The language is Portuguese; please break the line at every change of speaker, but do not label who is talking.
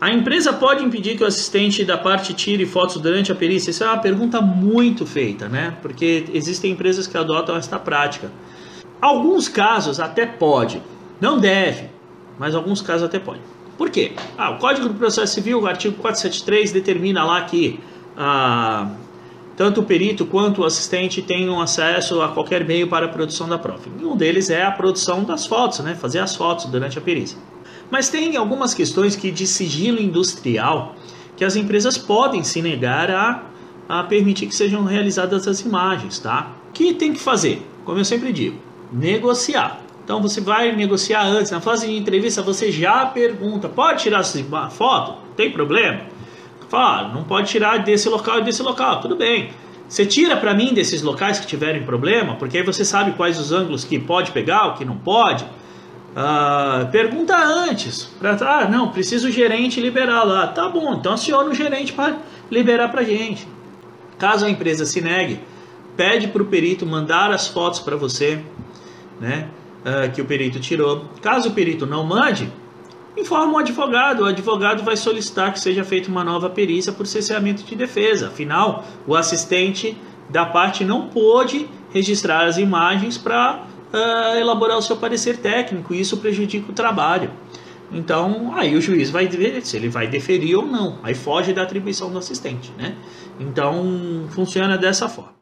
A empresa pode impedir que o assistente da parte tire fotos durante a perícia? Isso é uma pergunta muito feita, né? Porque existem empresas que adotam esta prática. Alguns casos até pode, não deve, mas alguns casos até pode. Por quê? Ah, o Código do Processo Civil, o artigo 473, determina lá que ah, tanto o perito quanto o assistente tenham acesso a qualquer meio para a produção da prova. E um deles é a produção das fotos, né? fazer as fotos durante a perícia. Mas tem algumas questões que de sigilo industrial que as empresas podem se negar a, a permitir que sejam realizadas as imagens, tá? O que tem que fazer? Como eu sempre digo, negociar. Então você vai negociar antes, na fase de entrevista você já pergunta, pode tirar essa foto? Tem problema? Fala, ah, não pode tirar desse local e desse local, tudo bem. Você tira para mim desses locais que tiverem problema, porque aí você sabe quais os ângulos que pode pegar, o que não pode. Uh, pergunta antes. Pra, ah, não, preciso o gerente liberar lá. Tá bom, então aciona o gerente para liberar para gente. Caso a empresa se negue, pede para o perito mandar as fotos para você, né, uh, que o perito tirou. Caso o perito não mande, informa o advogado. O advogado vai solicitar que seja feita uma nova perícia por cesseamento de defesa. Afinal, o assistente da parte não pôde registrar as imagens para uh, elaborar o seu parecer técnico e isso prejudica o trabalho. Então, aí o juiz vai ver se ele vai deferir ou não. Aí foge da atribuição do assistente, né? Então, funciona dessa forma.